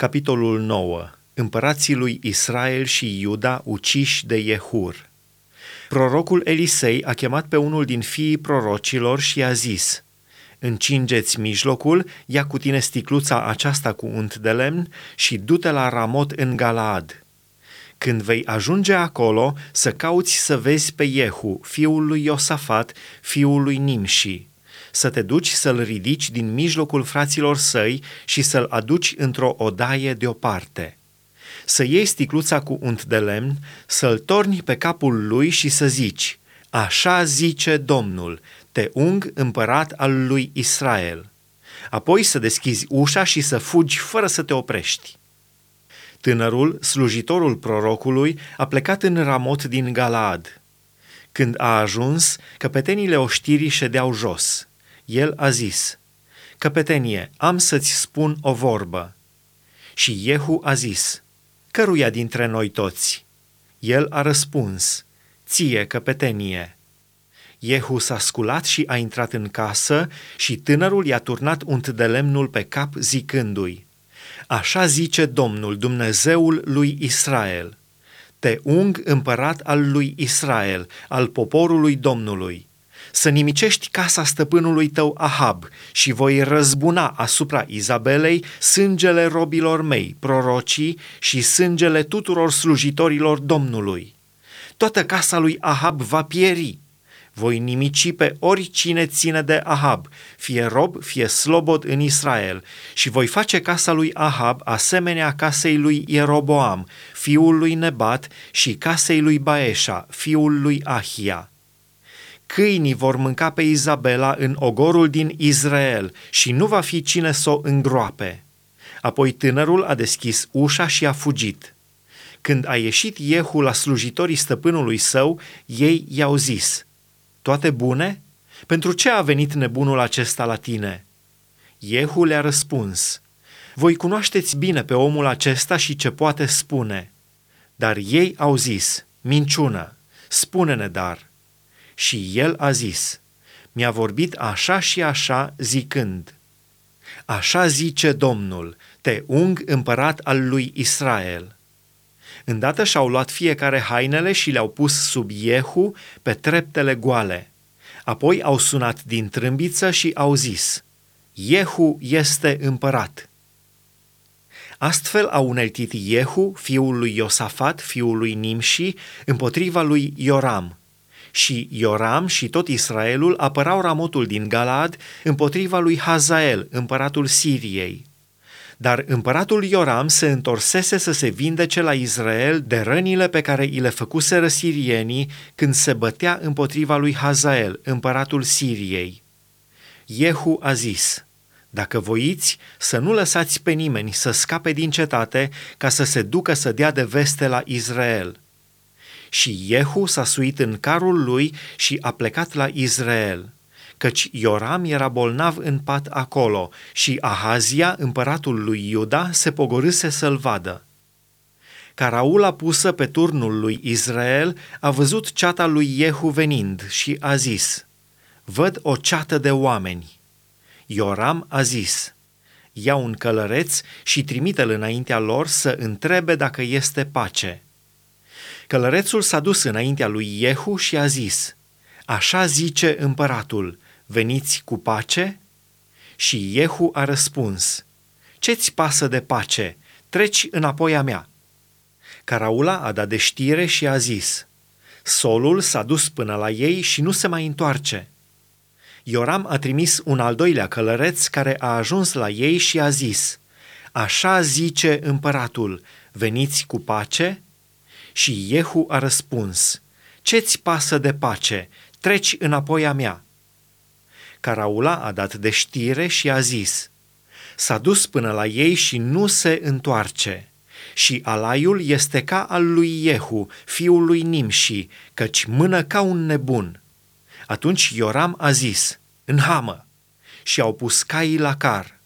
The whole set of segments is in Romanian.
Capitolul 9. Împărații lui Israel și Iuda uciși de Jehur. Prorocul Elisei a chemat pe unul din fiii prorocilor și a zis, Încingeți mijlocul, ia cu tine sticluța aceasta cu unt de lemn și du-te la Ramot în Galaad. Când vei ajunge acolo, să cauți să vezi pe Jehu, fiul lui Iosafat, fiul lui Nimși, să te duci să-l ridici din mijlocul fraților săi și să-l aduci într-o odaie deoparte. Să iei sticluța cu unt de lemn, să-l torni pe capul lui și să zici, Așa zice Domnul, te ung împărat al lui Israel. Apoi să deschizi ușa și să fugi fără să te oprești. Tânărul, slujitorul prorocului, a plecat în Ramot din Galaad. Când a ajuns, căpetenile oștirii ședeau jos – el a zis, Căpetenie, am să-ți spun o vorbă. Și Jehu a zis, Căruia dintre noi toți? El a răspuns, Ție, căpetenie. Jehu s-a sculat și a intrat în casă și tânărul i-a turnat unt de lemnul pe cap zicându-i, Așa zice Domnul, Dumnezeul lui Israel, te ung împărat al lui Israel, al poporului Domnului să nimicești casa stăpânului tău Ahab și voi răzbuna asupra Izabelei sângele robilor mei, prorocii și sângele tuturor slujitorilor Domnului. Toată casa lui Ahab va pieri. Voi nimici pe oricine ține de Ahab, fie rob, fie slobod în Israel, și voi face casa lui Ahab asemenea casei lui Ieroboam, fiul lui Nebat, și casei lui Baeșa, fiul lui Ahia câinii vor mânca pe Izabela în ogorul din Israel și nu va fi cine să o îngroape. Apoi tânărul a deschis ușa și a fugit. Când a ieșit Iehu la slujitorii stăpânului său, ei i-au zis, Toate bune? Pentru ce a venit nebunul acesta la tine? Iehu le-a răspuns, Voi cunoașteți bine pe omul acesta și ce poate spune. Dar ei au zis, Minciună, spune-ne dar, și el a zis, mi-a vorbit așa și așa zicând, Așa zice Domnul, te ung împărat al lui Israel. Îndată și-au luat fiecare hainele și le-au pus sub Iehu pe treptele goale. Apoi au sunat din trâmbiță și au zis, Iehu este împărat. Astfel a uneltit Iehu, fiul lui Iosafat, fiul lui Nimși, împotriva lui Ioram, și Ioram și tot Israelul apărau Ramotul din Galad împotriva lui Hazael, împăratul Siriei. Dar împăratul Ioram se întorsese să se vindece la Israel de rănile pe care i le făcuseră sirienii când se bătea împotriva lui Hazael, împăratul Siriei. Jehu a zis, dacă voiți să nu lăsați pe nimeni să scape din cetate ca să se ducă să dea de veste la Israel – și Jehu s-a suit în carul lui și a plecat la Israel, căci Ioram era bolnav în pat acolo și Ahazia, împăratul lui Iuda, se pogorâse să-l vadă. Caraula pusă pe turnul lui Israel a văzut ceata lui Jehu venind și a zis, Văd o ceată de oameni. Ioram a zis, Ia un călăreț și trimite-l înaintea lor să întrebe dacă este pace. Călărețul s-a dus înaintea lui Iehu și a zis, Așa zice împăratul, veniți cu pace? Și Iehu a răspuns, Ce-ți pasă de pace? Treci înapoi a mea. Caraula a dat de știre și a zis, Solul s-a dus până la ei și nu se mai întoarce. Ioram a trimis un al doilea călăreț care a ajuns la ei și a zis, Așa zice împăratul, veniți cu pace? Și Iehu a răspuns, Ce-ți pasă de pace? Treci înapoi a mea. Caraula a dat de știre și a zis, S-a dus până la ei și nu se întoarce. Și alaiul este ca al lui Iehu, fiul lui Nimși, căci mână ca un nebun. Atunci Ioram a zis, în hamă, și au pus caii la car.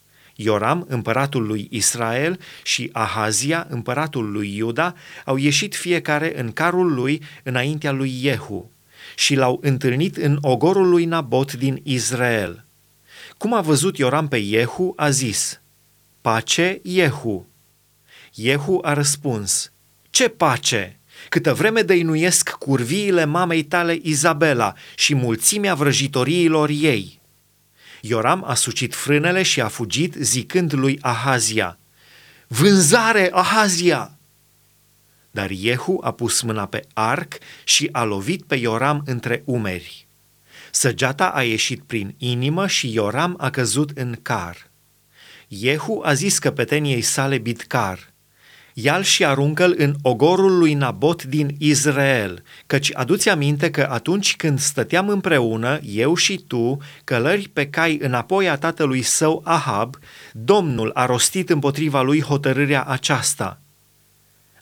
Ioram, împăratul lui Israel, și Ahazia, împăratul lui Iuda, au ieșit fiecare în carul lui înaintea lui Jehu și l-au întâlnit în ogorul lui Nabot din Israel. Cum a văzut Ioram pe Jehu, a zis, Pace, Jehu. Jehu a răspuns, Ce pace! Câtă vreme dăinuiesc curviile mamei tale Izabela și mulțimea vrăjitoriilor ei. Ioram a sucit frânele și a fugit zicând lui Ahazia, Vânzare, Ahazia! Dar Jehu a pus mâna pe arc și a lovit pe Ioram între umeri. Săgeata a ieșit prin inimă și Ioram a căzut în car. Jehu a zis căpeteniei sale Bidcar, ia și aruncă-l în ogorul lui Nabot din Israel, căci aduți aminte că atunci când stăteam împreună, eu și tu, călări pe cai înapoi a tatălui său Ahab, Domnul a rostit împotriva lui hotărârea aceasta.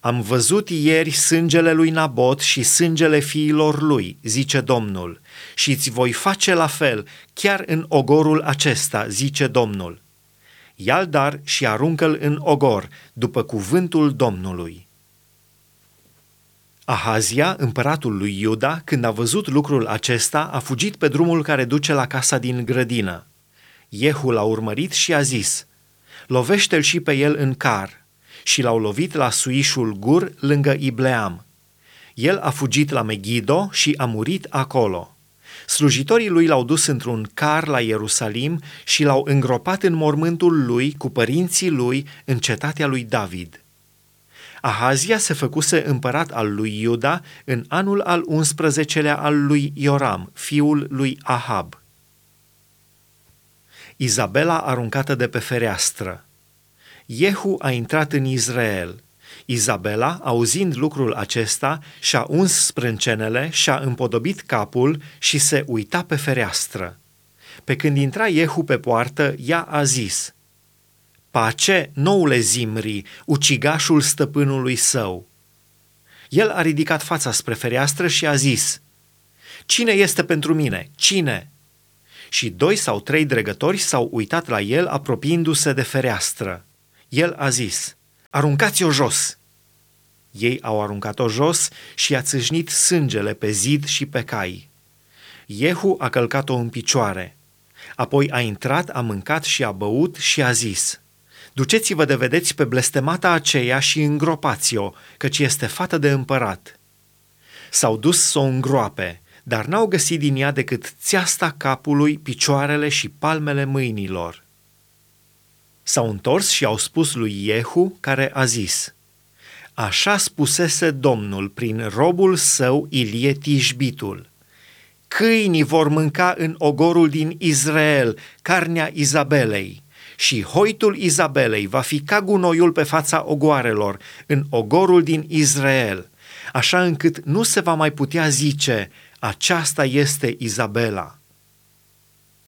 Am văzut ieri sângele lui Nabot și sângele fiilor lui, zice Domnul, și îți voi face la fel, chiar în ogorul acesta, zice Domnul ia dar și aruncă-l în ogor, după cuvântul Domnului. Ahazia, împăratul lui Iuda, când a văzut lucrul acesta, a fugit pe drumul care duce la casa din grădină. Jehu l-a urmărit și a zis, lovește-l și pe el în car, și l-au lovit la suișul Gur lângă Ibleam. El a fugit la Megiddo și a murit acolo. Slujitorii lui l-au dus într-un car la Ierusalim și l-au îngropat în mormântul lui cu părinții lui în cetatea lui David. Ahazia se făcuse împărat al lui Iuda în anul al 11-lea al lui Ioram, fiul lui Ahab. Izabela aruncată de pe fereastră. Jehu a intrat în Israel – Izabela, auzind lucrul acesta, și-a uns sprâncenele, și-a împodobit capul și se uita pe fereastră. Pe când intra Jehu pe poartă, ea a zis, Pace, noule Zimri, ucigașul stăpânului său. El a ridicat fața spre fereastră și a zis, Cine este pentru mine? Cine? Și doi sau trei dregători s-au uitat la el apropiindu-se de fereastră. El a zis, Aruncați-o jos! Ei au aruncat-o jos și a țâșnit sângele pe zid și pe cai. Jehu a călcat-o în picioare. Apoi a intrat, a mâncat și a băut și a zis, Duceți-vă de vedeți pe blestemata aceea și îngropați-o, căci este fată de împărat. S-au dus să o îngroape, dar n-au găsit din ea decât țeasta capului, picioarele și palmele mâinilor. S-au întors și au spus lui Jehu, care a zis – Așa spusese Domnul prin robul său Ilie Tijbitul. Câinii vor mânca în ogorul din Israel carnea Izabelei și hoitul Izabelei va fi ca gunoiul pe fața ogoarelor în ogorul din Israel, așa încât nu se va mai putea zice, aceasta este Izabela.